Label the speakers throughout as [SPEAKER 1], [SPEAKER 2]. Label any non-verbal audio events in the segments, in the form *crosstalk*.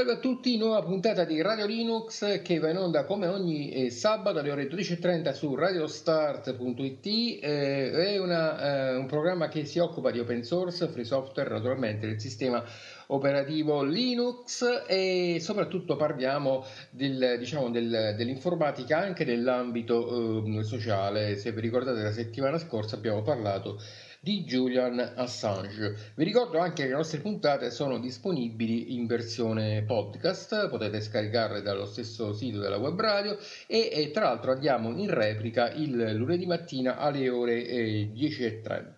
[SPEAKER 1] Salve a tutti, nuova puntata di Radio Linux che va in onda come ogni eh, sabato alle ore 12.30 su radiostart.it. Eh, è una, eh, un programma che si occupa di open source, free software, naturalmente del sistema operativo Linux e soprattutto parliamo del, diciamo, del, dell'informatica anche nell'ambito eh, sociale. Se vi ricordate la settimana scorsa abbiamo parlato di Julian Assange. Vi ricordo anche che le nostre puntate sono disponibili in versione podcast, potete scaricarle dallo stesso sito della web radio e, e tra l'altro andiamo in replica il lunedì mattina alle ore eh, 10.30.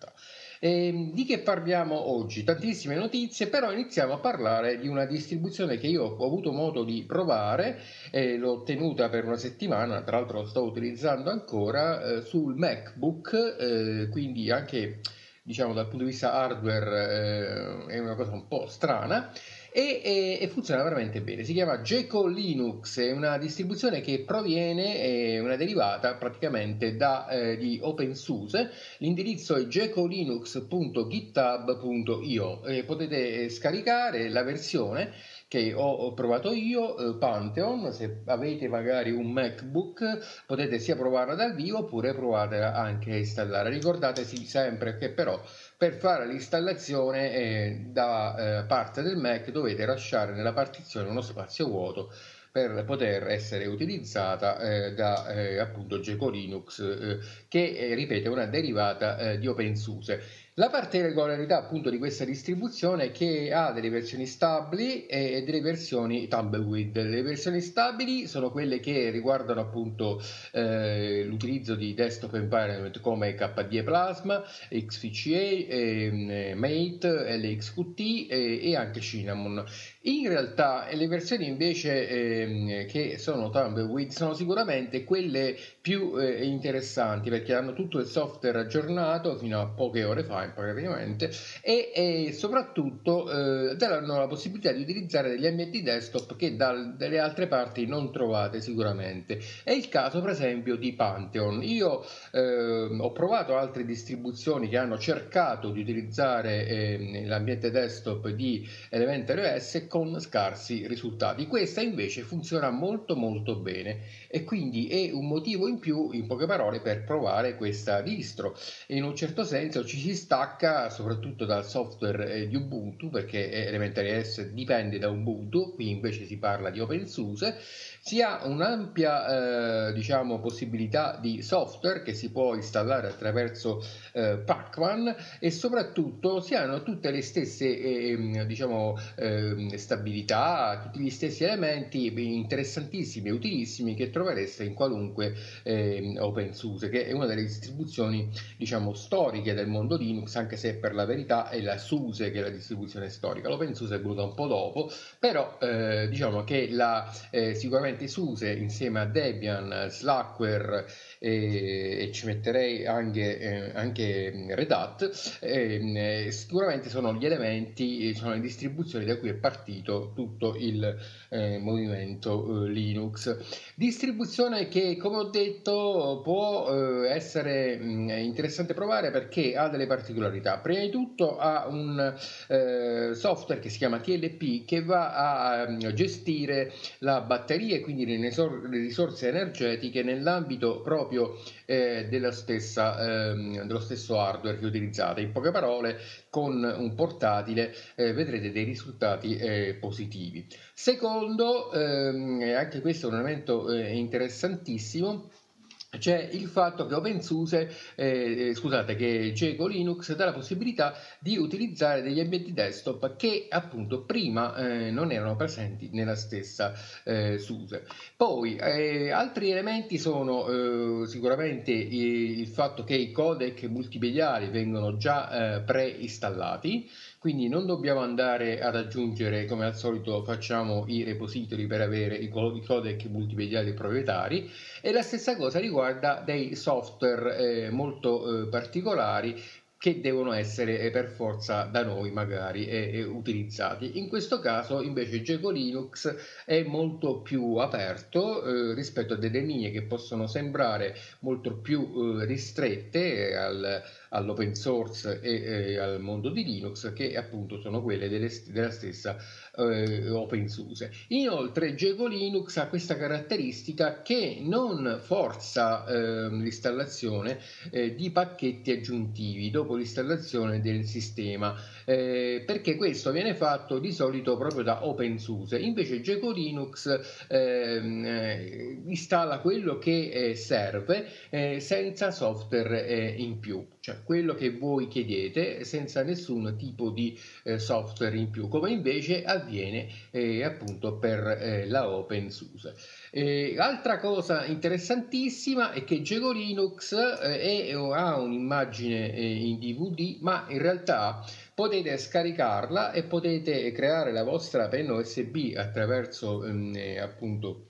[SPEAKER 1] E di che parliamo oggi? Tantissime notizie, però iniziamo a parlare di una distribuzione che io ho avuto modo di provare, eh, l'ho tenuta per una settimana, tra l'altro lo sto utilizzando ancora eh, sul MacBook, eh, quindi anche diciamo dal punto di vista hardware eh, è una cosa un po' strana e, e, e, funziona veramente bene. Si chiama Geco Linux, è una distribuzione che proviene, è una derivata praticamente da, eh, di OpenSUSE. L'indirizzo è gecolinux.github.io e potete scaricare la versione che ho provato io, eh, Pantheon, se avete magari un MacBook potete sia provarla dal vivo oppure provatela anche a installare. Ricordatesi sempre che però per fare l'installazione eh, da eh, parte del Mac dovete lasciare nella partizione uno spazio vuoto per poter essere utilizzata eh, da eh, appunto Geco Linux eh, che eh, ripeto è una derivata di OpenSUSE. La particolarità appunto di questa distribuzione è che ha delle versioni stabili e delle versioni tumbleweed. Le versioni stabili sono quelle che riguardano appunto eh, l'utilizzo di desktop environment come KDE Plasma, XVCA, eh, Mate, LXQT eh, e anche Cinnamon. In realtà le versioni invece eh, che sono tumbleweed sono sicuramente quelle più eh, interessanti perché hanno tutto il software aggiornato fino a poche ore fa praticamente e, e soprattutto eh, danno la possibilità di utilizzare degli ambienti desktop che dal, dalle altre parti non trovate sicuramente. È il caso per esempio di Pantheon. Io eh, ho provato altre distribuzioni che hanno cercato di utilizzare eh, l'ambiente desktop di Elementary OS con scarsi risultati. Questa invece funziona molto molto bene e quindi è un motivo in più, in poche parole, per provare questa distro. In un certo senso ci si stacca soprattutto dal software eh, di Ubuntu perché Elementary S dipende da Ubuntu, qui invece si parla di OpenSUSE si ha un'ampia eh, diciamo, possibilità di software che si può installare attraverso eh, Pacman e soprattutto si hanno tutte le stesse eh, diciamo, ehm, stabilità, tutti gli stessi elementi interessantissimi e utilissimi che trovereste in qualunque ehm, OpenSUSE, che è una delle distribuzioni diciamo, storiche del mondo Linux, anche se per la verità è la SUSE che è la distribuzione storica. L'OpenSUSE è venuta un po' dopo, però eh, diciamo che la, eh, sicuramente sicuramente SUSE insieme a Debian, Slackware e, e ci metterei anche, eh, anche Red Hat, eh, sicuramente sono gli elementi, sono le distribuzioni da cui è partito tutto il eh, movimento eh, Linux. Distribuzione che come ho detto può eh, essere mm, interessante provare perché ha delle particolarità. Prima di tutto ha un eh, software che si chiama TLP che va a, gestire la batteria quindi le, risorse energetiche nell'ambito proprio eh, della stessa, eh, dello stesso hardware che utilizzate. In poche parole, con un portatile eh, vedrete dei risultati eh, positivi. Secondo, ehm, anche questo è un elemento eh, interessantissimo, c'è il fatto che OpenSUSE, eh, eh, scusate, che Geco Linux dà la possibilità di utilizzare degli ambienti desktop che appunto prima eh, non erano presenti nella stessa eh, SUSE. Poi eh, altri elementi sono eh, sicuramente il fatto che i codec multimediali vengono già preinstallati quindi non dobbiamo andare ad aggiungere come al solito facciamo i repository per avere i codec multimediali proprietari. E la stessa cosa riguarda dei software eh, molto eh, particolari che devono essere eh, per forza da noi magari eh, eh, utilizzati. In questo caso invece Geco Linux è molto più aperto eh, rispetto a delle linee che possono sembrare molto più eh, ristrette al, all'open source e al mondo di Linux che appunto sono quelle delle, della stessa eh, OpenSUSE. Inoltre Jego Linux ha questa caratteristica che non forza eh, l'installazione eh, di pacchetti aggiuntivi dopo l'installazione del sistema, eh, perché questo viene fatto di solito proprio da OpenSUSE. Invece Jego Linux ehm, eh, installa quello che eh, serve senza software in più, cioè quello che voi chiedete senza nessun tipo di software in più, come invece avviene appunto per la OpenSUSE. Eh, altra cosa interessantissima è che Jego Linux eh, è, ha un'immagine eh, in DVD, ma in realtà potete scaricarla e potete creare la vostra penna USB attraverso ehm, eh, appunto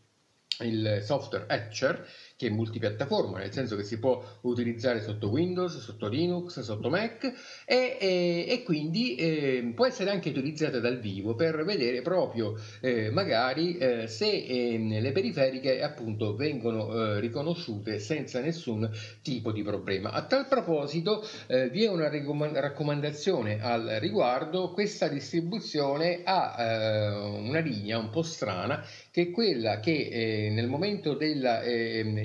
[SPEAKER 1] il software Etcher che è multipiattaforma, nel senso che si può utilizzare sotto Windows, sotto Linux, sotto Mac e, e, e quindi eh, può essere anche utilizzata dal vivo per vedere proprio eh, magari eh, se ehm, le periferiche appunto vengono eh, riconosciute senza nessun tipo di problema. A tal proposito eh, vi è una raccomandazione al riguardo, questa distribuzione ha eh, una linea un po' strana che è quella che nel momento della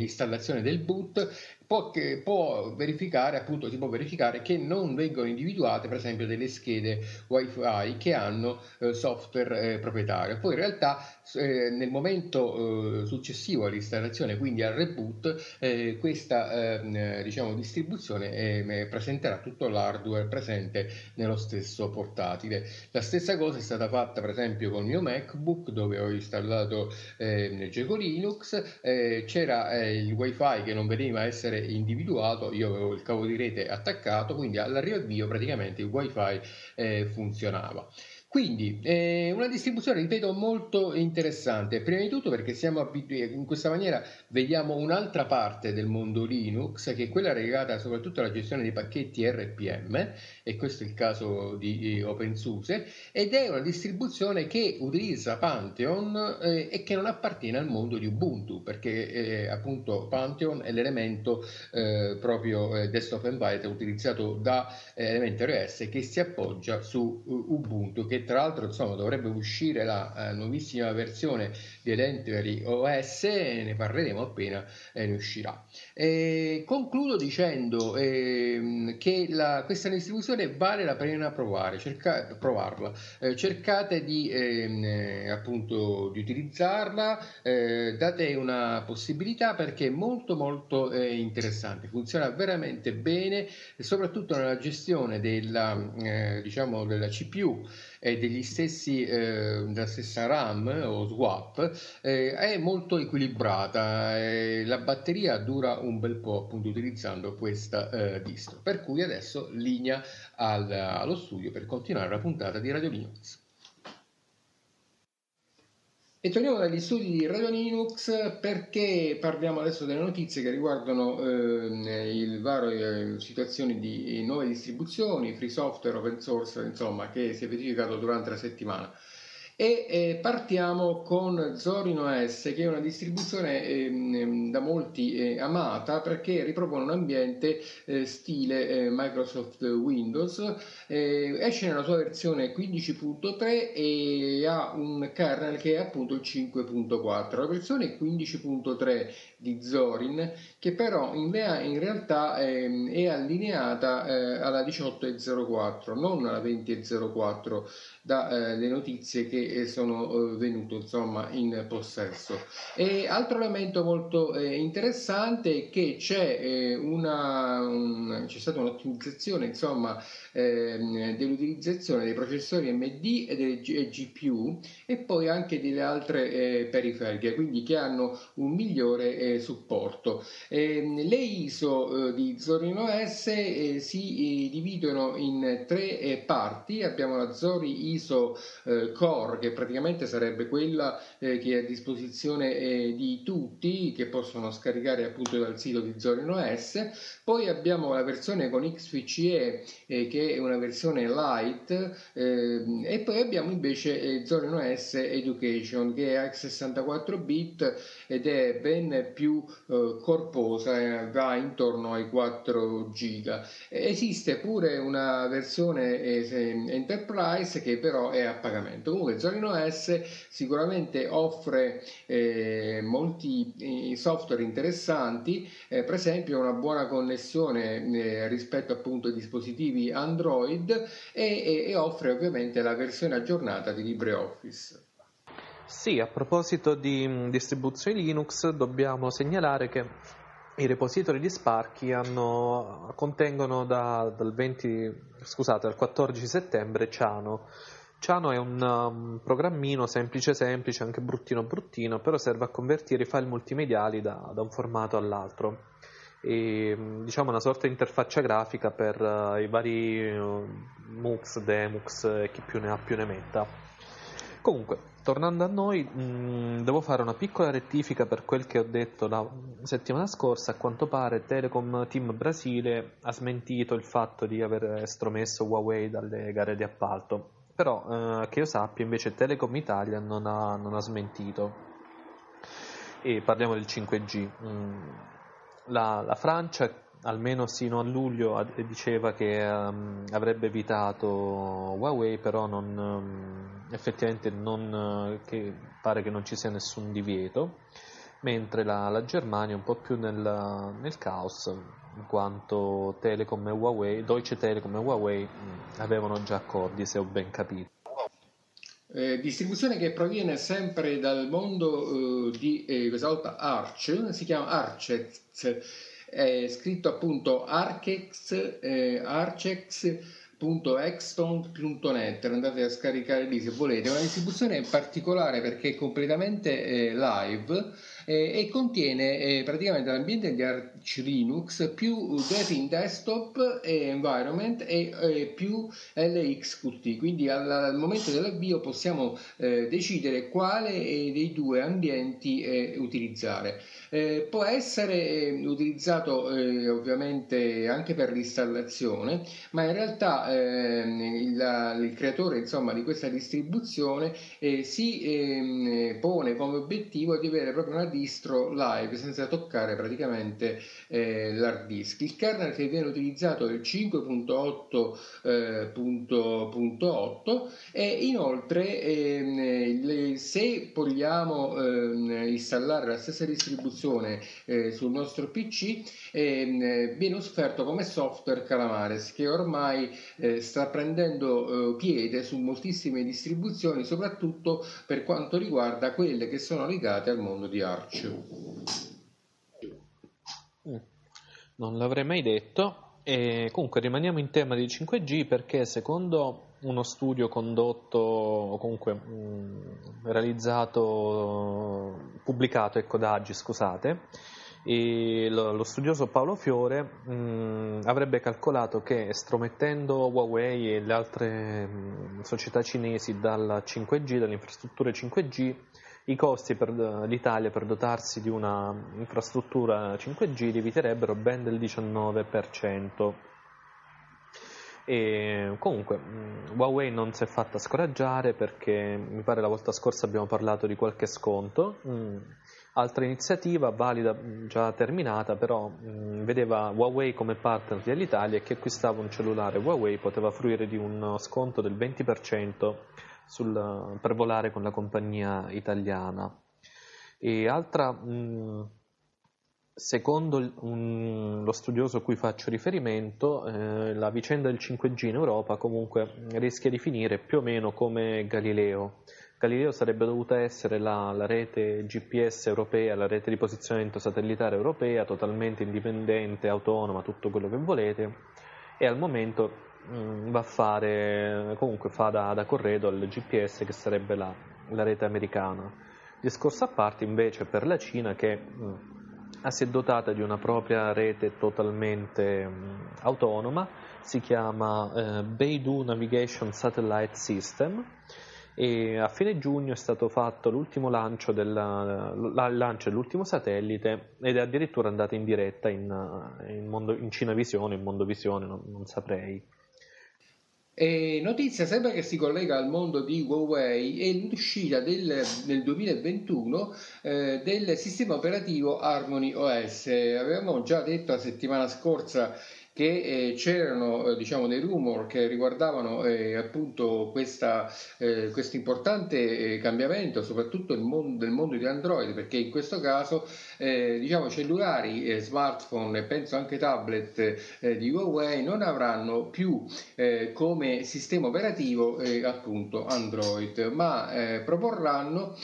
[SPEAKER 1] installazione del boot può, può, verificare, appunto, si può verificare che non vengono individuate, per esempio, delle schede WiFi che hanno eh, software eh, proprietario. Poi in realtà eh, nel momento eh, successivo all'installazione, quindi al reboot, eh, questa ehm, diciamo, distribuzione eh, presenterà tutto l'hardware presente nello stesso portatile. La stessa cosa è stata fatta, per esempio, con il mio MacBook, dove ho installato eh, Jego Linux, c'era il WiFi che non veniva essere essere individuato, io avevo il cavo di rete attaccato, quindi all'arrivo praticamente il wifi eh, funzionava. Quindi eh, una distribuzione, ripeto, molto interessante. Prima di tutto perché siamo abituati, in questa maniera vediamo un'altra parte del mondo Linux, che è quella legata soprattutto alla gestione dei pacchetti RPM, e questo è il caso di OpenSUSE, ed è una distribuzione che utilizza Pantheon eh, e che non appartiene al mondo di Ubuntu, perché eh, appunto Pantheon è l'elemento eh, proprio eh, desktop environment utilizzato da eh, Elementary OS che si appoggia su Ubuntu, che tra l'altro insomma, dovrebbe uscire la eh, nuovissima versione di Elementary OS e ne parleremo appena eh, ne uscirà. E concludo dicendo eh, che la, questa distribuzione vale la pena provare, cerca, provarla, eh, cercate di, ehm, eh, appunto, di utilizzarla, eh, date una possibilità perché è molto molto interessante, funziona veramente bene, soprattutto nella gestione della, diciamo, della CPU e degli stessi, eh, della stessa RAM o swap eh, è molto equilibrata eh, la batteria dura un bel po' appunto utilizzando questa eh, distro per cui adesso linea al, allo studio per continuare la puntata di Radio Linux e torniamo dagli studi di Radio Linux perché parliamo adesso delle notizie che riguardano eh, il varie eh, situazioni di nuove distribuzioni, free software, open source, insomma, che si è verificato durante la settimana e eh, partiamo con Zorin OS che è una distribuzione eh, da molti eh, amata perché ripropone un ambiente eh, stile eh, Microsoft Windows. Eh, esce nella sua versione 15.3 e ha un kernel che è appunto il 5.4 la versione 15.3 di Zorin che però in, in realtà ehm, è allineata alla 18.04 non alla 20.04 dalle notizie che eh, sono eh, venuto insomma in possesso. E altro elemento molto eh, interessante è che c'è, una, un, c'è stata un'ottimizzazione insomma ehm, dell'utilizzazione dei processori MD e delle GPU e poi anche delle altre periferiche, quindi che hanno un migliore supporto. Ehm, le ISO di Zorin OS si dividono in tre parti, abbiamo la Zori ISO Core che praticamente sarebbe quella eh, che è a disposizione eh, di tutti, che possono scaricare appunto dal sito di Zorin OS. Poi abbiamo la versione con XFCE eh, una versione light ehm, e poi abbiamo invece eh, Zorin OS Education che è a 64 bit ed è ben più eh, corposa, eh, va intorno ai 4 giga. Esiste pure una versione Enterprise che però è a pagamento. Comunque Zorino S sicuramente offre eh, molti eh, software interessanti, eh, per esempio una buona connessione eh, rispetto appunto ai dispositivi Android e, e, e offre ovviamente la versione aggiornata di LibreOffice.
[SPEAKER 2] Sì, a proposito di distribuzioni Linux dobbiamo segnalare che i repository di Sparky hanno, contengono da, dal, 20, scusate, dal 14 settembre Ciano. Ciano è un um, programmino semplice semplice, anche bruttino bruttino, però serve a convertire i file multimediali da, da un formato all'altro. E, diciamo una sorta di interfaccia grafica per uh, i vari uh, MUX, Demux e chi più ne ha più ne metta. Comunque, tornando a noi, mh, mm, devo fare una piccola rettifica per quel che ho detto la settimana scorsa. A quanto pare Telecom Team Brasile ha smentito il fatto di aver estromesso Huawei dalle gare di appalto. Però, eh, che io sappia, invece Telecom Italia non ha, non ha smentito. E parliamo del 5G. Mm, la, la Francia almeno sino a luglio diceva che um, avrebbe evitato Huawei, però non, um, effettivamente non, che pare che non ci sia nessun divieto, mentre la, la Germania è un po' più nel, nel, caos, in quanto Telecom e Huawei, Deutsche Telekom e Huawei mh, avevano già accordi, se ho ben capito.
[SPEAKER 1] Eh, distribuzione che proviene sempre dal mondo eh, di eh, questa volta Arch, si chiama Archets è scritto appunto archex, eh, archex.exton.net andate a scaricare lì se volete, una distribuzione particolare perché è completamente eh, live eh, e contiene eh, praticamente l'ambiente di Arch Linux più Debian Desktop e Environment e eh, più LXQT, quindi al, al momento dell'avvio possiamo eh, decidere quale dei due ambienti utilizzare. Eh, può essere eh, utilizzato eh, ovviamente anche per l'installazione, ma in realtà ehm, il, il, creatore insomma, di questa distribuzione eh, si ehm, pone come obiettivo di avere proprio una distro live senza toccare praticamente eh, l'hard disk. Il kernel che viene utilizzato è il 5.8.8 e inoltre ehm, se vogliamo installare la stessa distribuzione eh, sul nostro PC eh, viene offerto come software Calamares che ormai eh, sta prendendo eh, piede su moltissime distribuzioni soprattutto per quanto riguarda quelle che sono legate al mondo di Arch.
[SPEAKER 2] Mm. Non l'avrei mai detto. E comunque rimaniamo in tema di 5G perché secondo uno studio condotto o comunque mh, mm, realizzato, pubblicato ecco, da Aggi, scusate, lo, lo, studioso Paolo Fiore mh, mm, avrebbe calcolato che estromettendo Huawei e le altre mh, mm, società cinesi dalla 5G, dalle infrastrutture 5G, i costi per l'Italia per dotarsi di una infrastruttura 5G lieviterebbero ben del 19%. E comunque Huawei non si è fatta scoraggiare perché mi pare la volta scorsa abbiamo parlato di qualche sconto. Mm, altra iniziativa valida già terminata, però vedeva Huawei come partner dell'Italia e chi acquistava un cellulare Huawei poteva fruire di uno sconto del 20% sul, per volare con la compagnia italiana. E altra, mh, secondo un, lo studioso a cui faccio riferimento, eh, la vicenda del 5G in Europa comunque rischia di finire più o meno come Galileo. Galileo sarebbe dovuta essere la, la, rete GPS europea, la rete di posizionamento satellitare europea, totalmente indipendente, autonoma, tutto quello che volete, e al momento Mm, va a fare, comunque fa da, da corredo al GPS che sarebbe la, la, rete americana. Discorso a parte invece per la Cina che mh, mm, si è dotata di una propria rete totalmente mh, mm, autonoma, si chiama eh, Beidou Navigation Satellite System e a fine giugno è stato fatto l'ultimo lancio, della, lancio dell'ultimo satellite ed è addirittura andata in diretta in, in, mondo, in Cina Visione, in Mondo Visione, non, non saprei.
[SPEAKER 1] E notizia sempre che si collega al mondo di Huawei è l'uscita del, nel 2021 eh, del sistema operativo Harmony OS. Avevamo già detto la settimana scorsa che eh, c'erano eh, diciamo dei rumor che riguardavano eh, appunto questo importante cambiamento soprattutto nel mondo, nel mondo, di Android perché in questo caso diciamo cellulari, smartphone e penso anche tablet di Huawei non avranno più come sistema operativo appunto Android ma proporranno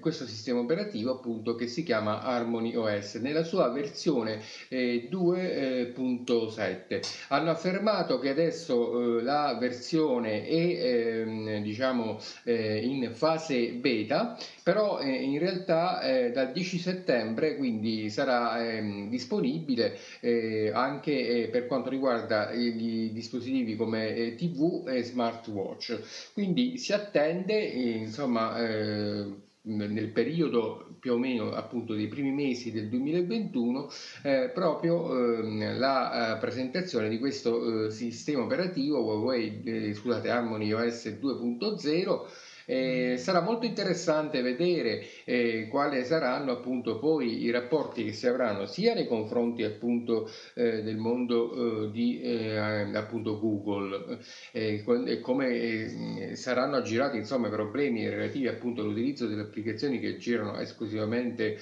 [SPEAKER 1] questo sistema operativo appunto che si chiama Harmony OS nella sua versione 2 3.7. Hanno affermato che adesso eh, la versione è ehm, diciamo eh, in fase beta, però eh, in realtà eh, dal 10 settembre quindi sarà ehm, disponibile eh, anche eh, per quanto riguarda i dispositivi come TV e smartwatch. Quindi si attende insomma nel periodo più o meno appunto dei primi mesi del 2021 eh, proprio eh, la eh, presentazione di questo eh, sistema operativo Huawei eh, scusate Harmony OS 2.0 eh, sarà molto interessante vedere eh, quali saranno appunto poi i rapporti che si avranno sia nei confronti appunto eh, del mondo eh, di eh, appunto Google e come eh, saranno aggirati insomma i problemi relativi appunto all'utilizzo delle applicazioni che girano esclusivamente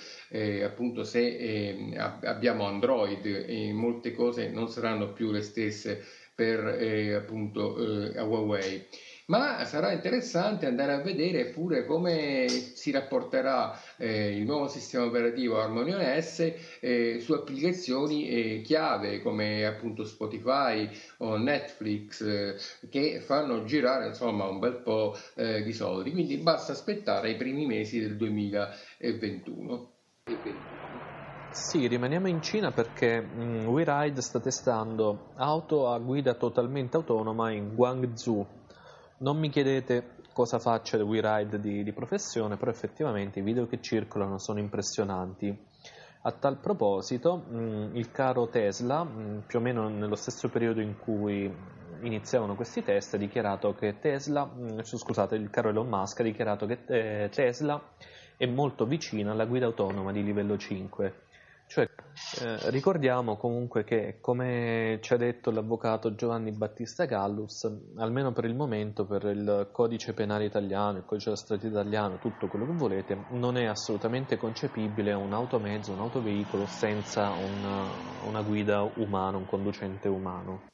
[SPEAKER 1] appunto se abbiamo Android e molte cose non saranno più le stesse per appunto Huawei ma sarà interessante andare a vedere pure come si rapporterà eh, il nuovo sistema operativo Harmony OS eh, su applicazioni eh, chiave come appunto Spotify o Netflix eh, che fanno girare insomma un bel po' eh, di soldi. Quindi basta aspettare i primi mesi del 2021
[SPEAKER 2] sì, rimaniamo in Cina perché mm, WeRide sta testando auto a guida totalmente autonoma in Guangzhou, non mi chiedete cosa faccia il WeRide di, di professione, però effettivamente i video che circolano sono impressionanti. A tal proposito, mm, il caro Tesla, mm, più o meno nello stesso periodo in cui iniziavano questi test, ha dichiarato che Tesla, mm, scusate, il caro Elon Musk ha dichiarato che eh, Tesla è molto vicina alla guida autonoma di livello 5 cioè, eh, ricordiamo comunque che, come ci ha detto l'avvocato Giovanni Battista Gallus, almeno per il momento, per il codice penale italiano, il codice della strada italiano, tutto quello che volete, non è assolutamente concepibile un automezzo, un autoveicolo senza una, una guida umana, un conducente umano.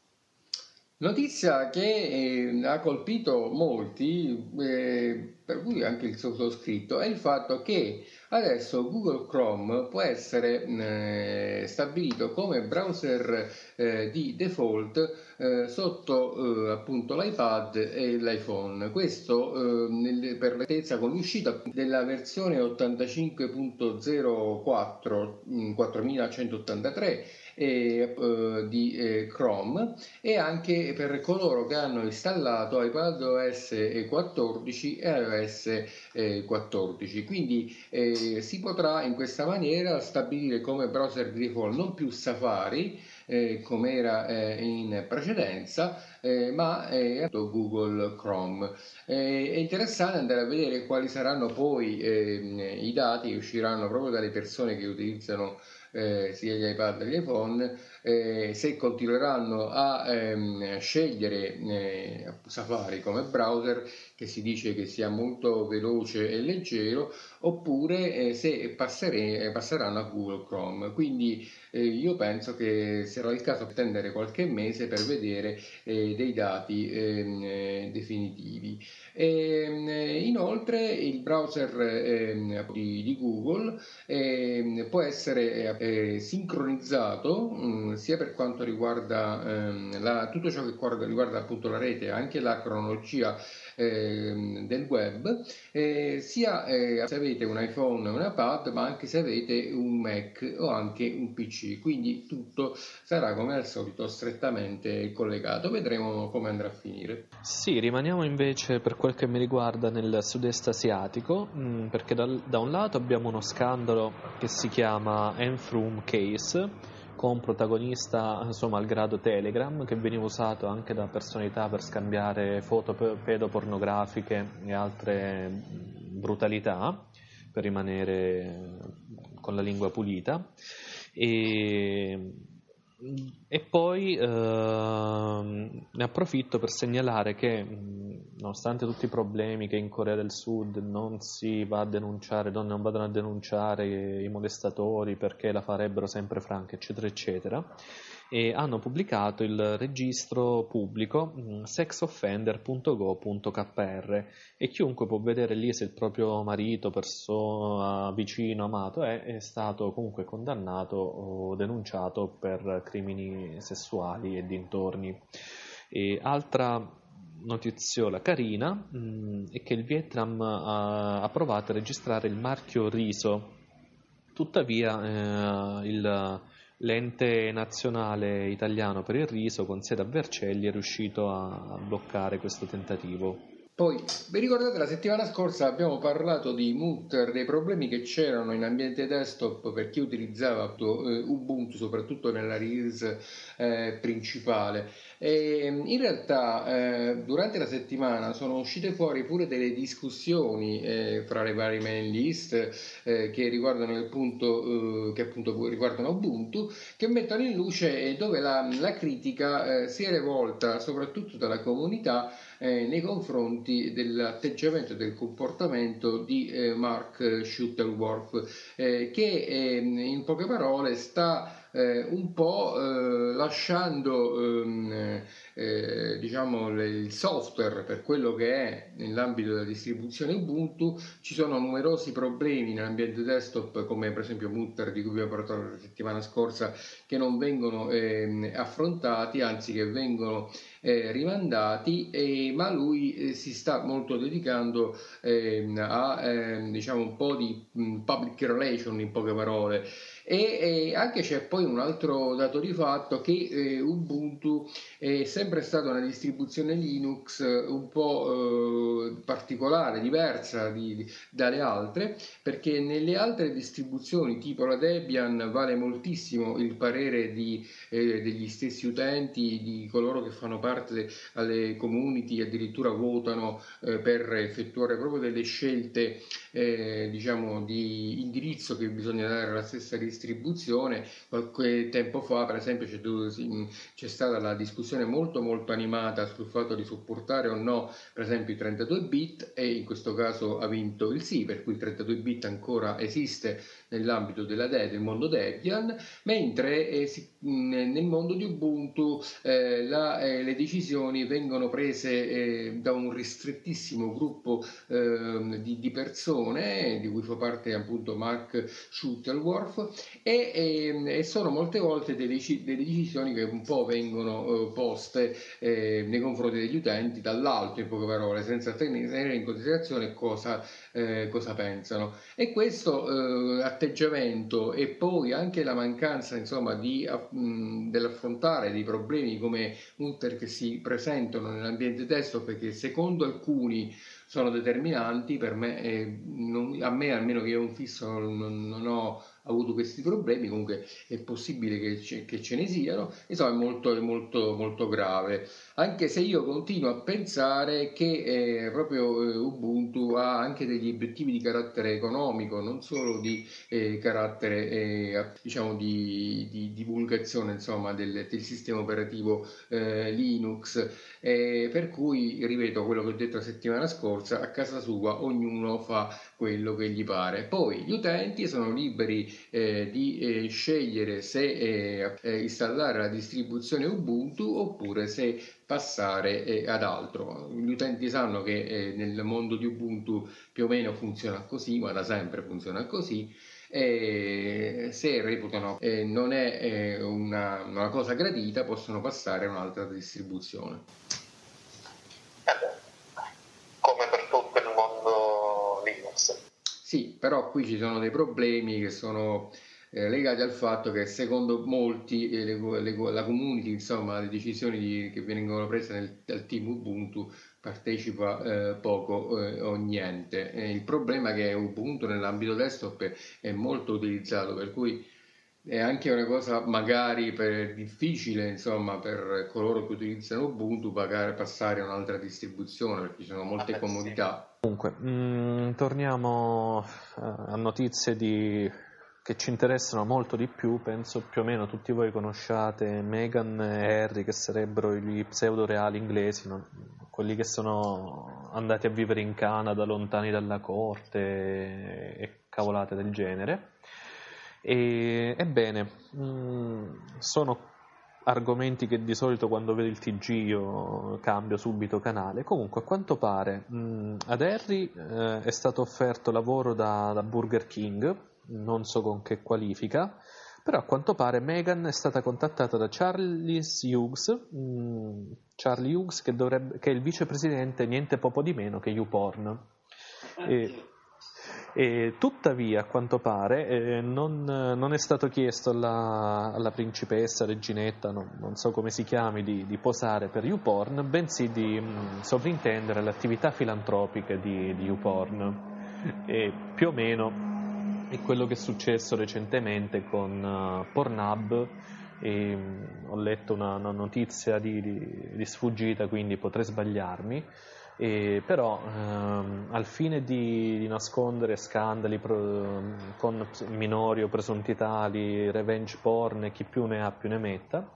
[SPEAKER 1] Notizia che eh, ha colpito molti, eh, per cui anche il sottoscritto, è il fatto che adesso Google Chrome può essere eh, stabilito come browser eh, di default eh, sotto eh, appunto l'iPad e l'iPhone. Questo nel, per l'altezza con l'uscita della versione 85.04 4183 eh, di eh, Chrome e anche per coloro che hanno installato iPadOS 14 e iOS 14. Quindi eh, si potrà in questa maniera stabilire come browser di default non più Safari eh, come era eh, in precedenza, eh, ma Google Chrome. Eh, è interessante andare a vedere quali saranno poi ehm, i dati che usciranno proprio dalle persone che utilizzano eh, sia gli iPad che gli iPhone, eh, se continueranno a ehm, scegliere eh, Safari come browser, che si dice che sia molto veloce e leggero, oppure eh, se passere, passeranno a Google Chrome. Quindi eh, io penso che sarà il caso di attendere qualche mese per vedere eh, dei dati ehm, definitivi. E, ehm, inoltre il browser ehm, di, di, Google può essere eh, sincronizzato mh, mm, sia per quanto riguarda la, tutto ciò che riguarda appunto la rete, anche la cronologia eh, del web, eh, sia eh, se avete un iPhone o un iPad, ma anche se avete un Mac o anche un PC. Quindi tutto sarà come al solito strettamente collegato. Vedremo come andrà a finire.
[SPEAKER 2] Sì, rimaniamo invece per quel che mi riguarda nel sud-est asiatico, mh, mm, perché da, da un lato abbiamo uno scandalo che si chiama Enfroom Case con protagonista insomma al grado Telegram che veniva usato anche da personalità per scambiare foto pedopornografiche e altre brutalità per rimanere con la lingua pulita. E e poi eh, ne approfitto per segnalare che, nonostante tutti i problemi che in Corea del Sud non si va a denunciare, donne non vadano a denunciare i molestatori perché la farebbero sempre franca, eccetera, eccetera, e hanno pubblicato il registro pubblico mm, sexoffender.go.kr e chiunque può vedere lì se il proprio marito, persona, vicino, amato è, è stato comunque condannato o denunciato per crimini sessuali e dintorni. E altra notiziola carina mh, mm, è che il Vietnam ha, ha provato a registrare il marchio riso, tuttavia eh, il L'ente nazionale italiano per il riso con sede a Vercelli è riuscito a bloccare questo tentativo.
[SPEAKER 1] Poi, vi ricordate la settimana scorsa abbiamo parlato di Mutter, dei problemi che c'erano in ambiente desktop per chi utilizzava eh, Ubuntu, soprattutto nella release eh, principale. E in realtà eh, durante la settimana sono uscite fuori pure delle discussioni eh, fra le varie mail list eh, che riguardano punto che appunto riguardano Ubuntu, che mettono in luce dove la, la critica si è rivolta soprattutto dalla comunità nei confronti dell'atteggiamento e del comportamento di eh, Mark Shuttleworth, eh, che ehm, in poche parole sta eh, un po' eh, lasciando ehm, eh, diciamo, il software per quello che è nell'ambito della distribuzione Ubuntu, ci sono numerosi problemi nell'ambiente desktop come per esempio Mutter di cui vi ho parlato la settimana scorsa che non vengono eh, affrontati, anzi che vengono eh, rimandati, e, ma lui eh, si sta molto dedicando ehm, a ehm, diciamo un po' di mh, public relation in poche parole e, e, anche c'è poi un altro dato di fatto che eh, Ubuntu è sempre stata una distribuzione Linux eh, un po' eh, particolare, diversa di, di, dalle altre, perché nelle altre distribuzioni tipo la Debian vale moltissimo il parere di, eh, degli stessi utenti, di coloro che fanno parte alle community, addirittura votano eh, per effettuare proprio delle scelte eh, diciamo di indirizzo che bisogna dare alla stessa distribuzione distribuzione. Qualche tempo fa, per esempio, c'è, c'è, stata la discussione molto molto animata sul fatto di supportare o no, per esempio, i 32 bit e in questo caso ha vinto il sì, per cui il 32 bit ancora esiste nell'ambito della de- del mondo Debian, mentre eh, si, nel mondo di Ubuntu eh, la, eh, le decisioni vengono prese eh, da un ristrettissimo gruppo ehm, di, di, persone, di cui fa parte appunto Mark Shuttleworth, e, e, e sono molte volte delle, delle, decisioni che un po' vengono eh, poste nei confronti degli utenti dall'alto, in poche parole, senza tenere in considerazione cosa, cosa pensano. E questo atteggiamento e poi anche la mancanza insomma, di, mh, dell'affrontare dei problemi come Mutter che si presentano nell'ambiente testo perché secondo alcuni sono determinanti, per me, eh, non, a me almeno che io un fisso non, non ho avuto questi problemi, comunque è possibile che ce, che ce ne siano, insomma è molto, è molto, molto grave, anche se io continuo a pensare che eh, proprio eh, Ubuntu ha anche degli obiettivi di carattere economico, non solo di eh, carattere eh, diciamo di, di, divulgazione insomma, del, del sistema operativo eh, Linux, per cui ripeto quello che ho detto la settimana scorsa, a casa sua ognuno fa quello che gli pare. Poi gli utenti sono liberi eh, di eh, scegliere se eh, eh, installare la distribuzione Ubuntu oppure se passare eh, ad altro. Gli utenti sanno che eh, nel mondo di Ubuntu più o meno funziona così, ma da sempre funziona così. E se reputano non è una, una, cosa gradita possono passare a un'altra distribuzione. Sì, però qui ci sono dei problemi che sono eh, legati al fatto che secondo molti eh, le, le, la community, insomma, le decisioni di, che vengono prese nel, dal team Ubuntu partecipa eh, poco eh, o niente. il problema è che Ubuntu nell'ambito desktop è, molto utilizzato, per cui è anche una cosa magari per, difficile insomma per coloro che utilizzano Ubuntu pagare, passare a un'altra distribuzione perché ci sono molte comodità.
[SPEAKER 2] Comunque, mh, mm, torniamo eh, a notizie di che ci interessano molto di più, penso più o meno tutti voi conosciate Meghan e Harry, che sarebbero gli pseudo-reali inglesi, no? quelli che sono andati a vivere in Canada, lontani dalla corte e cavolate del genere. E, ebbene, mh, mm, sono argomenti che di solito quando vedo il TG io cambio subito canale. Comunque, a quanto pare mh, mm, ad Harry eh, è stato offerto lavoro da, da, Burger King, non so con che qualifica, però a quanto pare Meghan è stata contattata da Charles Hughes, mh, mm, Charlie Hughes che, dovrebbe, che, è il vicepresidente niente poco di meno che YouPorn. E, e tuttavia, a quanto pare, eh, non, non, è stato chiesto alla, alla principessa, reginetta, no, non so come si chiami, di, di posare per YouPorn, bensì di mh, mm, sovrintendere le attività filantropiche di, di YouPorn. E più o meno è quello che è successo recentemente con uh, Pornhub. E, mh, ho letto una, una notizia di, di, di sfuggita, quindi potrei sbagliarmi e però ehm, al fine di, di nascondere scandali pro, con minori o presunti tali, revenge porn e chi più ne ha più ne metta,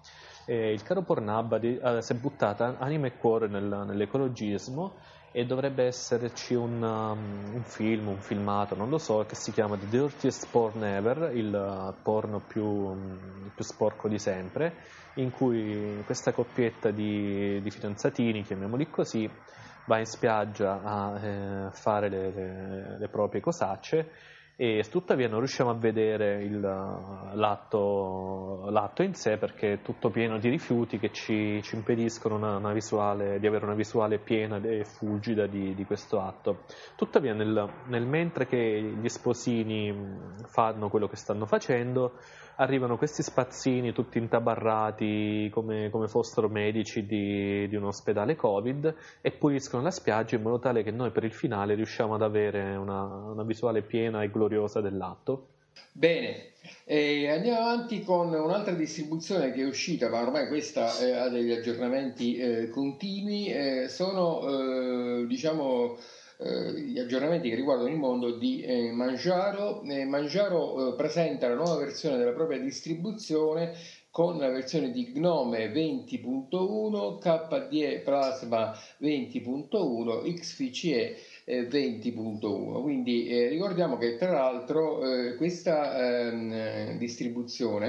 [SPEAKER 2] eh, il caro Pornhub eh, si è buttata anima e cuore nel, nell'ecologismo e dovrebbe esserci un, um, un, film, un filmato, non lo so, che si chiama The Dirtiest Porn Ever, il porno più, um, più sporco di sempre, in cui questa coppietta di, di fidanzatini, chiamiamoli così, va in spiaggia a eh, fare le, le, le, proprie cosacce e tuttavia non riusciamo a vedere il, l'atto, l'atto, in sé perché è tutto pieno di rifiuti che ci, ci impediscono una, una visuale, di avere una visuale piena e fulgida di, di questo atto. Tuttavia nel, nel mentre che gli sposini fanno quello che stanno facendo, arrivano questi spazzini tutti intabarrati come, come fossero medici di, di, un ospedale Covid e puliscono la spiaggia in modo tale che noi per il finale riusciamo ad avere una, una visuale piena e gloriosa dell'atto.
[SPEAKER 1] Bene, eh, andiamo avanti con un'altra distribuzione che è uscita, ma ormai questa eh, ha degli aggiornamenti eh, continui, eh, sono eh, diciamo gli aggiornamenti che riguardano il mondo di eh, Mangiaro. Eh, Mangiaro presenta la nuova versione della propria distribuzione con la versione di Gnome 20.1, KDE Plasma 20.1, XFCE 20.1. Quindi eh, ricordiamo che tra l'altro eh, questa ehm, distribuzione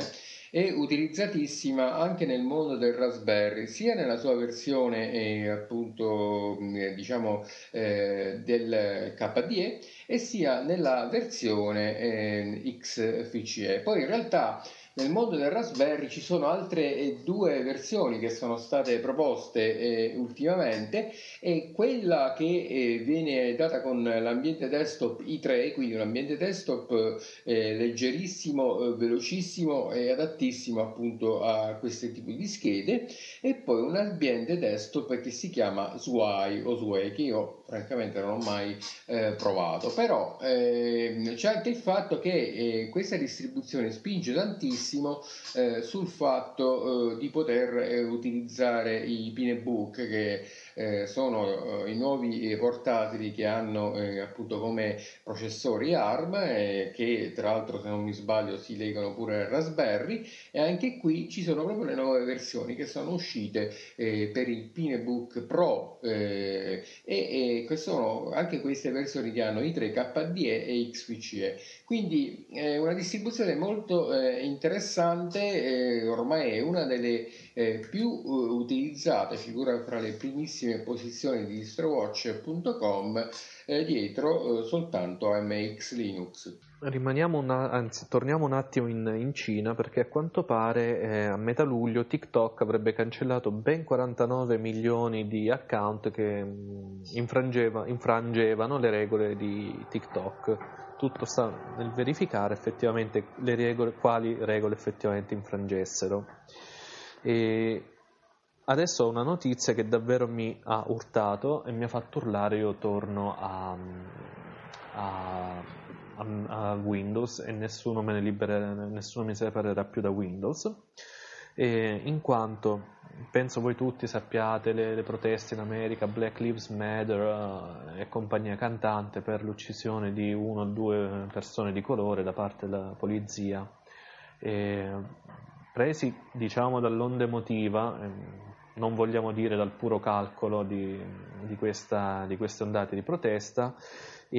[SPEAKER 1] è utilizzatissima anche nel mondo del Raspberry, sia nella sua versione eh, appunto eh, diciamo eh, del KDE e sia nella versione eh, XFCE. Poi in realtà nel mondo del Raspberry ci sono altre eh, due versioni che sono state proposte eh, ultimamente e quella che eh, viene data con l'ambiente desktop i3, quindi un ambiente desktop eh, leggerissimo, eh, velocissimo e adattissimo appunto a questi tipi di schede e poi un ambiente desktop che si chiama Sway o Sway che io francamente non ho mai eh, provato. Però ehm, c'è anche il fatto che questa distribuzione spinge tantissimo eh, sul fatto eh, di poter eh, utilizzare i Pinebook che eh, sono eh, i nuovi eh, portatili che hanno eh, appunto come processori ARM che tra l'altro se non mi sbaglio si legano pure al Raspberry. E anche qui ci sono proprio le nuove versioni che sono uscite eh, per il Pinebook Pro e, e sono anche queste versioni che hanno i 3 KDE e XPCE quindi è una distribuzione molto interessante ormai è una delle più utilizzate figura fra le primissime posizioni di distrowatch.com eh, dietro eh, soltanto a MX Linux.
[SPEAKER 2] Rimaniamo una, anzi, torniamo un attimo in, in, Cina perché a quanto pare eh, a metà luglio TikTok avrebbe cancellato ben 49 milioni di account che mh, mm, infrangeva, infrangevano le regole di TikTok. Tutto sta nel verificare effettivamente le regole, quali regole effettivamente infrangessero. E Adesso ho una notizia che davvero mi ha urtato e mi ha fatto urlare, io torno a, a, a, a Windows e nessuno me ne libera, nessuno mi separerà più da Windows. eh, in quanto penso voi tutti sappiate le, le, proteste in America, Black Lives Matter uh, e compagnia cantante per l'uccisione di una o due persone di colore da parte della polizia. E, presi diciamo dall'onda emotiva, eh, non vogliamo dire dal puro calcolo di, di, questa, di queste ondate di protesta,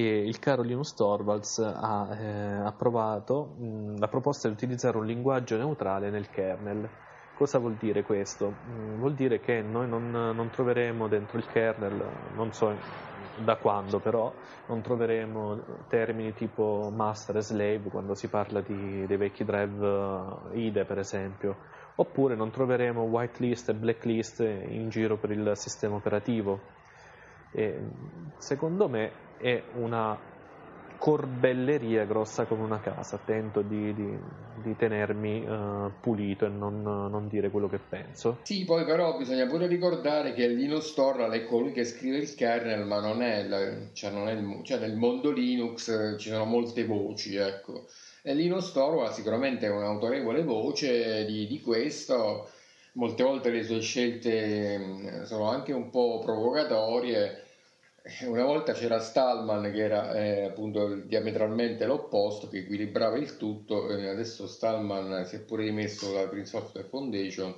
[SPEAKER 2] il caro Linus Torvalds ha eh, approvato mh, la proposta di utilizzare un linguaggio neutrale nel kernel Cosa vuol dire questo? Mm, vuol dire che noi non, non, troveremo dentro il kernel, non so da quando però, non troveremo termini tipo master e slave quando si parla di, dei vecchi drive eh, IDE per esempio, oppure non troveremo whitelist e blacklist in giro per il sistema operativo. E, secondo me è una corbelleria grossa come una casa, tento di, di, di tenermi uh, pulito e non, non, dire quello che penso.
[SPEAKER 1] Sì, poi però bisogna pure ricordare che Linux Torvald è colui che scrive il kernel, ma non è, la, cioè non è il, cioè nel mondo Linux eh, ci sono molte voci, ecco. E Linus Torvald sicuramente è un'autorevole voce di, di questo, molte volte le sue scelte mm, sono anche un po' provocatorie, una volta c'era Stallman che era eh, appunto diametralmente l'opposto, che equilibrava il tutto, eh, adesso Stallman si è pure rimesso dalla Prince Software Foundation,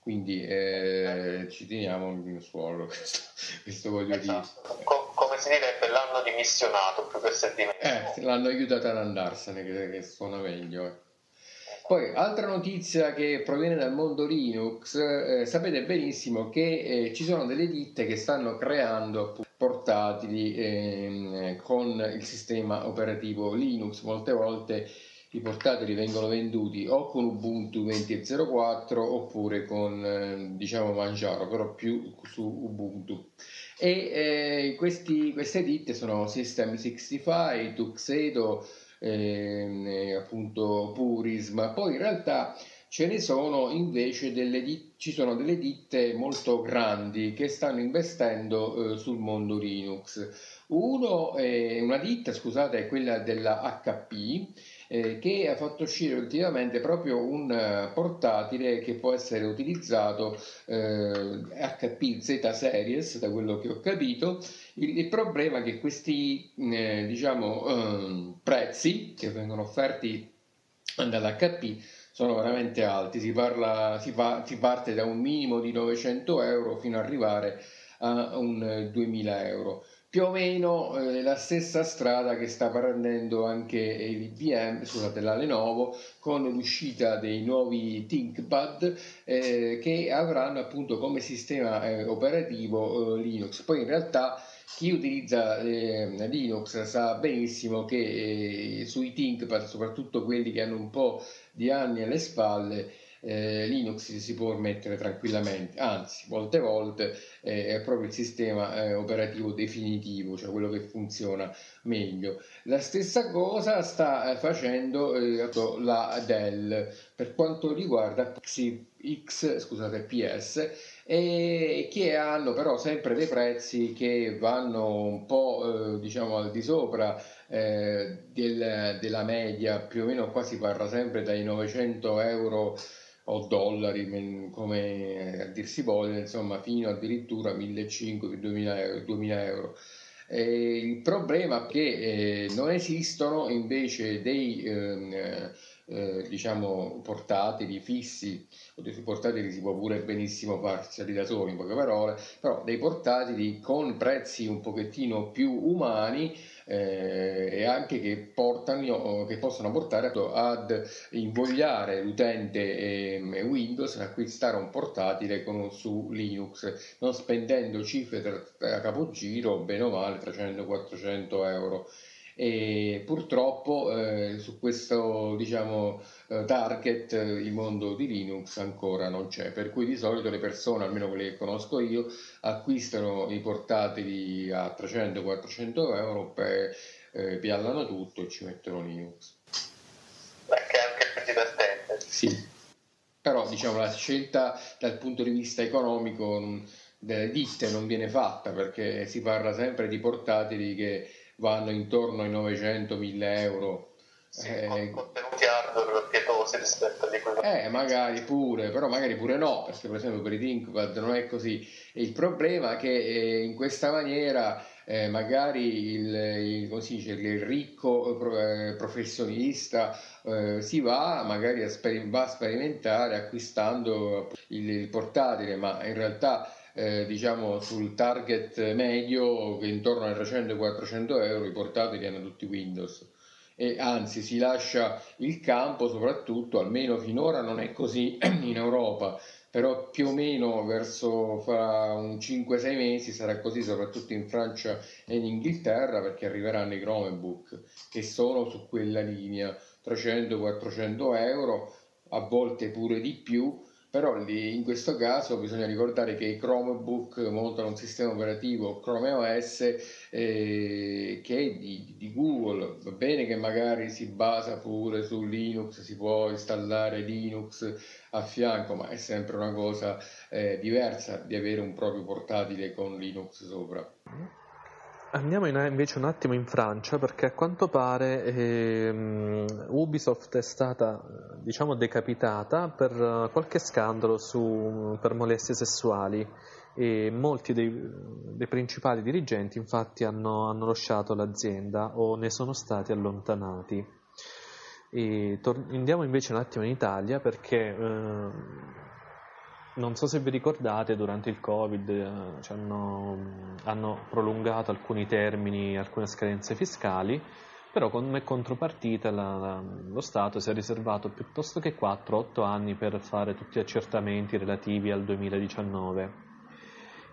[SPEAKER 1] quindi eh, ci teniamo in suolo, *laughs* questo, questo voglio esatto.
[SPEAKER 3] dire. Co- come si direbbe, l'hanno dimissionato più che se
[SPEAKER 1] Eh, l'hanno aiutato ad andarsene, che, che suona meglio. Eh. Poi, altra notizia che proviene dal mondo Linux, eh, sapete benissimo che eh, ci sono delle ditte che stanno creando portatili eh, con il sistema operativo Linux. Molte volte i portatili vengono venduti o con Ubuntu 20.04 oppure con eh, diciamo Manjaro, però più su Ubuntu. E eh, questi, queste ditte sono System65, Tuxedo, eh, appunto Purism, poi in realtà ce ne sono invece delle ci sono delle ditte molto grandi che stanno investendo eh, sul mondo Linux. Uno, è una ditta, scusate, è quella della HP eh, che ha fatto uscire ultimamente proprio un uh, portatile che può essere utilizzato eh, HP Z Series, da quello che ho capito. Il, il problema è che questi eh, diciamo, ehm, prezzi che vengono offerti dall'HP sono veramente alti, si, parla, si, pa- si parte da un minimo di 900 euro fino ad arrivare a un 2000 euro più o meno eh, la stessa strada che sta prendendo anche l'IBM, scusate, la Lenovo, con l'uscita dei nuovi ThinkPad eh, che avranno appunto come sistema eh, operativo eh, Linux. Poi in realtà chi utilizza eh, Linux sa benissimo che eh, sui ThinkPad, soprattutto quelli che hanno un po' di anni alle spalle, eh, Linux si può mettere tranquillamente, anzi, molte volte eh, è proprio il sistema eh, operativo definitivo, cioè quello che funziona meglio. La stessa cosa sta eh, facendo eh, la Dell per quanto riguarda X, scusate, PS e che hanno però sempre dei prezzi che vanno un po' eh, diciamo al di sopra eh, del, della media, più o meno qua si parla sempre dai 900 euro o dollari, come a dir si voglia, insomma, fino addirittura a 1500-2000 euro. 2000 euro. Eh, il problema è che eh, non esistono invece dei ehm, eh, diciamo portatili fissi o dei portatili si può pure benissimo farsi da soli in poche parole però dei portatili con prezzi un pochettino più umani eh, e anche che, portano, che possono portare ad invogliare l'utente eh, Windows ad acquistare un portatile con, su Linux, non spendendo cifre a capogiro, bene o male 300-400 euro e purtroppo eh, su questo diciamo, eh, target eh, il mondo di Linux ancora non c'è, per cui di solito le persone, almeno quelle che conosco io, acquistano i portatili a 300-400 euro, per, eh, piallano tutto e ci mettono Linux.
[SPEAKER 3] È anche divertente.
[SPEAKER 1] Sì, però diciamo la scelta dal punto di vista economico delle ditte non viene fatta perché si parla sempre di portatili che vanno intorno ai 900-1000 euro
[SPEAKER 3] Sì, eh, contenuti hardware pietosi rispetto agli
[SPEAKER 1] equivalenti. Eh, magari pure, però magari pure no, perché per esempio per i ThinkPad non è così. Il problema è che eh, in questa maniera eh, magari il, il, dice, il ricco eh, professionista eh, si va magari a, sper- va a sperimentare acquistando il, il portatile, ma in realtà eh, diciamo sul target medio che intorno ai 300-400 euro i portatili hanno tutti Windows. E anzi si lascia il campo soprattutto, almeno finora non è così *clears throat* in Europa, però più o meno verso fra un 5-6 mesi sarà così soprattutto in Francia e in Inghilterra perché arriveranno i Chromebook che sono su quella linea 300-400 euro, a volte pure di più però lì, in questo caso bisogna ricordare che i Chromebook montano un sistema operativo Chrome OS eh, che è di, di, Google, va bene che magari si basa pure su Linux, si può installare Linux a fianco, ma è sempre una cosa eh, diversa di avere un proprio portatile con Linux sopra.
[SPEAKER 2] Andiamo in, invece un attimo in Francia perché a quanto pare ehm, Ubisoft è stata diciamo decapitata per uh, qualche scandalo su, per molestie sessuali e molti dei, dei principali dirigenti infatti hanno, hanno, lasciato l'azienda o ne sono stati allontanati. Tor- andiamo invece un attimo in Italia perché eh, non so se vi ricordate, durante il Covid eh, hanno, hanno, prolungato alcuni termini, alcune scadenze fiscali, però come contropartita la, la, lo Stato si è riservato piuttosto che 4-8 anni per fare tutti gli accertamenti relativi al 2019.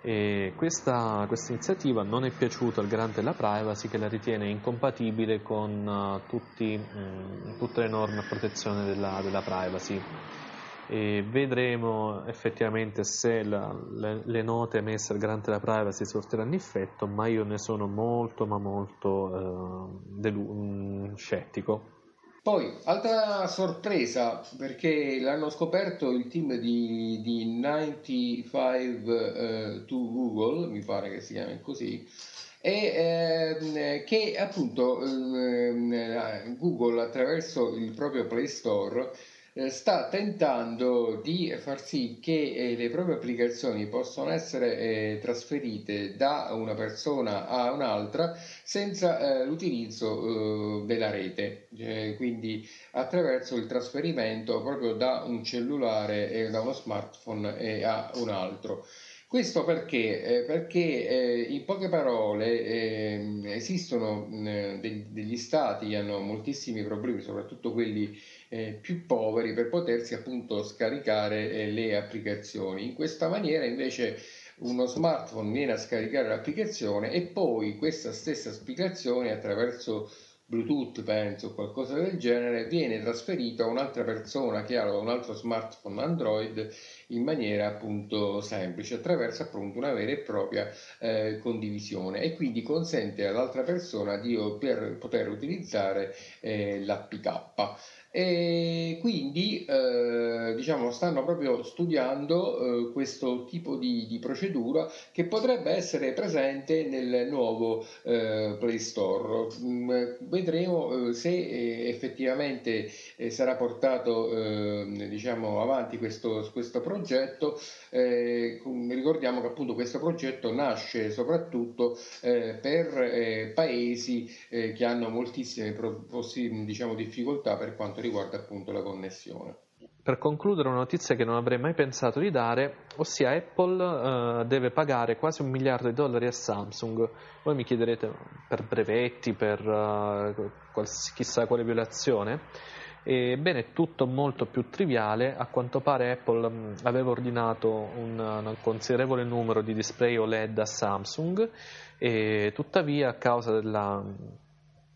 [SPEAKER 2] E questa, questa iniziativa non è piaciuta al garante della privacy che la ritiene incompatibile con uh, tutti, mh, tutte le norme a protezione della, della privacy e vedremo effettivamente se la, le, le, note emesse al garante della privacy sortiranno effetto, ma io ne sono molto ma molto eh, delu- mm, scettico.
[SPEAKER 1] Poi, altra sorpresa, perché l'hanno scoperto il team di, di 95 eh, to Google, mi pare che si chiami così, e eh, che appunto eh, Google attraverso il proprio Play Store sta tentando di far sì che eh, le proprie applicazioni possano essere eh, trasferite da una persona a un'altra senza eh, l'utilizzo eh, della rete, eh, quindi attraverso il trasferimento proprio da un cellulare da uno smartphone a un altro. Questo perché? Eh, perché eh, in poche parole eh, esistono degli, degli stati che hanno moltissimi problemi, soprattutto quelli eh, più poveri per potersi appunto scaricare eh, le applicazioni. In questa maniera invece uno smartphone viene a scaricare l'applicazione e poi questa stessa applicazione attraverso Bluetooth, penso, qualcosa del genere, viene trasferito a un'altra persona che ha un altro smartphone Android in maniera appunto semplice, attraverso appunto una vera e propria eh, condivisione e quindi consente all'altra persona di poter utilizzare eh, l'APK e quindi eh, diciamo, stanno proprio studiando eh, questo tipo di, di, procedura che potrebbe essere presente nel nuovo eh, Play Store. Mm, vedremo eh, se eh, effettivamente eh, sarà portato diciamo, avanti questo, questo progetto. ricordiamo che appunto questo progetto nasce soprattutto per paesi che hanno moltissime pro, diciamo, difficoltà per quanto riguarda riguarda appunto la connessione.
[SPEAKER 2] Per concludere una notizia che non avrei mai pensato di dare, ossia Apple eh, deve pagare quasi un miliardo di dollari a Samsung. Voi mi chiederete per brevetti, per uh, quals- chissà quale violazione. Ebbene, tutto molto più triviale. A quanto pare Apple mm, aveva ordinato un, un, considerevole numero di display OLED a Samsung e tuttavia a causa della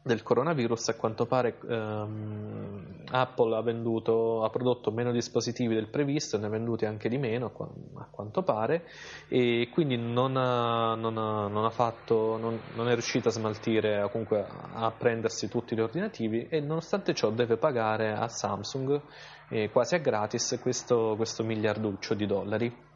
[SPEAKER 2] del coronavirus a quanto pare ehm, Apple ha, venduto, ha prodotto meno dispositivi del previsto, ne ha venduti anche di meno a quanto pare e quindi non, ha, non, ha, non, ha fatto, non, è riuscito a smaltire comunque a prendersi tutti gli ordinativi e nonostante ciò deve pagare a Samsung eh, quasi a gratis questo, questo miliarduccio di dollari.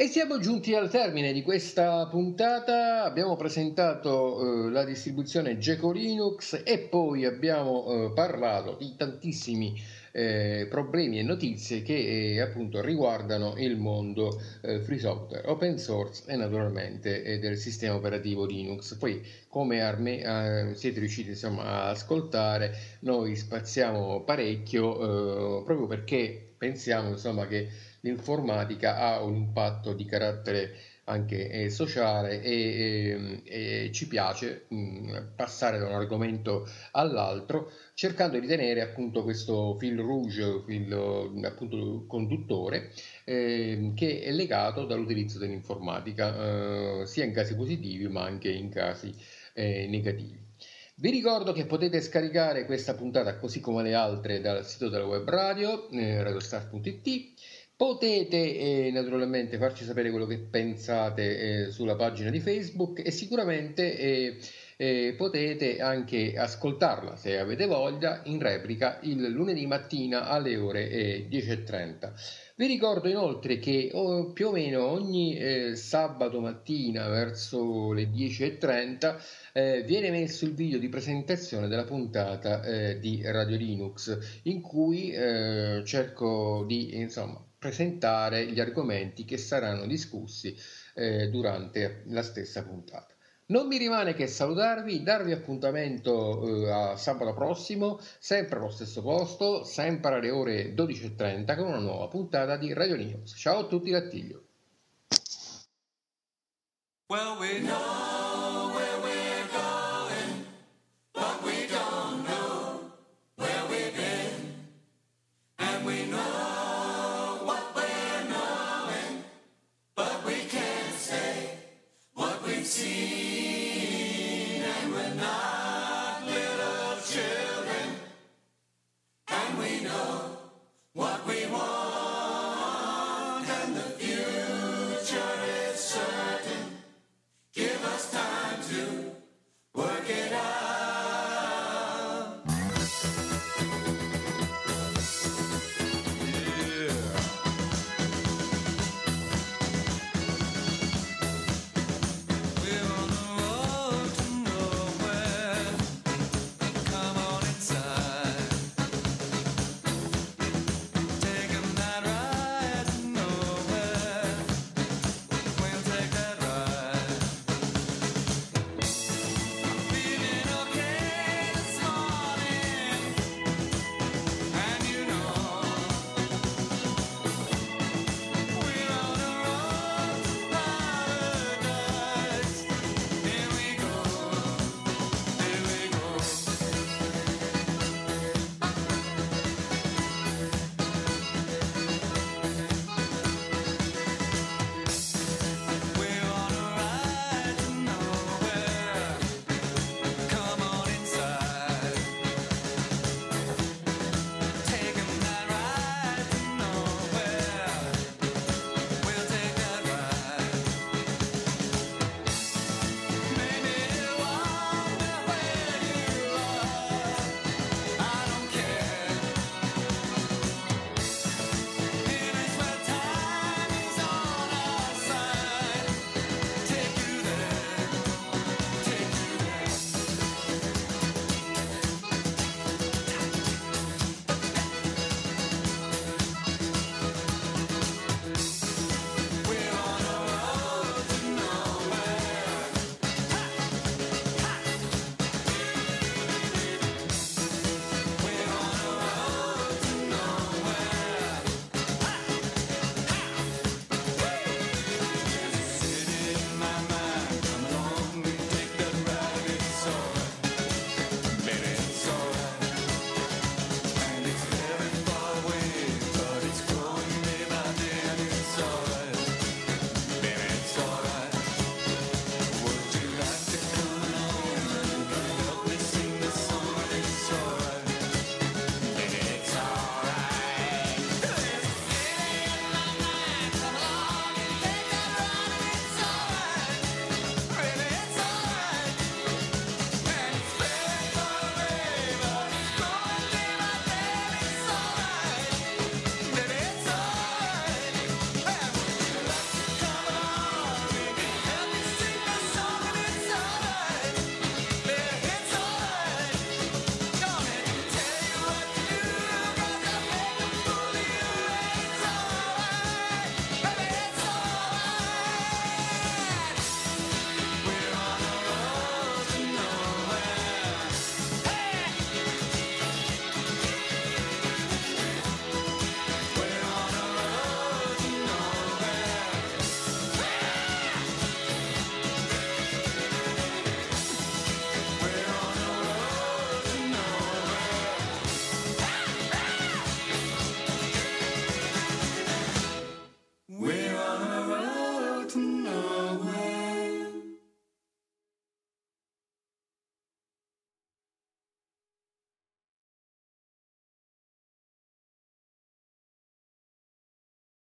[SPEAKER 1] E siamo giunti al termine di questa puntata, abbiamo presentato eh, la distribuzione Geco Linux e poi abbiamo eh, parlato di tantissimi eh, problemi e notizie che eh, appunto riguardano il mondo eh, free software, open source e naturalmente eh, del sistema operativo Linux. Poi come arme, siete riusciti insomma, a ascoltare, noi spaziamo parecchio proprio perché pensiamo insomma che l'informatica ha un impatto di carattere anche eh, sociale e, e, e, ci piace mh, passare da un argomento all'altro cercando di tenere appunto questo fil rouge, fil appunto conduttore eh, che è legato dall'utilizzo dell'informatica eh, sia in casi positivi ma anche in casi eh, negativi. Vi ricordo che potete scaricare questa puntata così come le altre dal sito della web radio, eh, radiostar.it Potete eh, naturalmente farci sapere quello che pensate eh, sulla pagina di Facebook e sicuramente eh, eh potete anche ascoltarla se avete voglia in replica il lunedì mattina alle ore 10.30. Eh, Vi ricordo inoltre che oh, più o meno ogni eh, sabato mattina verso le 10.30 viene messo il video di presentazione della puntata di Radio Linux in cui cerco di insomma presentare gli argomenti che saranno discussi eh, durante la stessa puntata. Non mi rimane che salutarvi, darvi appuntamento eh, a sabato prossimo, sempre allo stesso posto, sempre alle ore 12.30 con una nuova puntata di Radio News. Ciao a tutti, Lattiglio. Well, we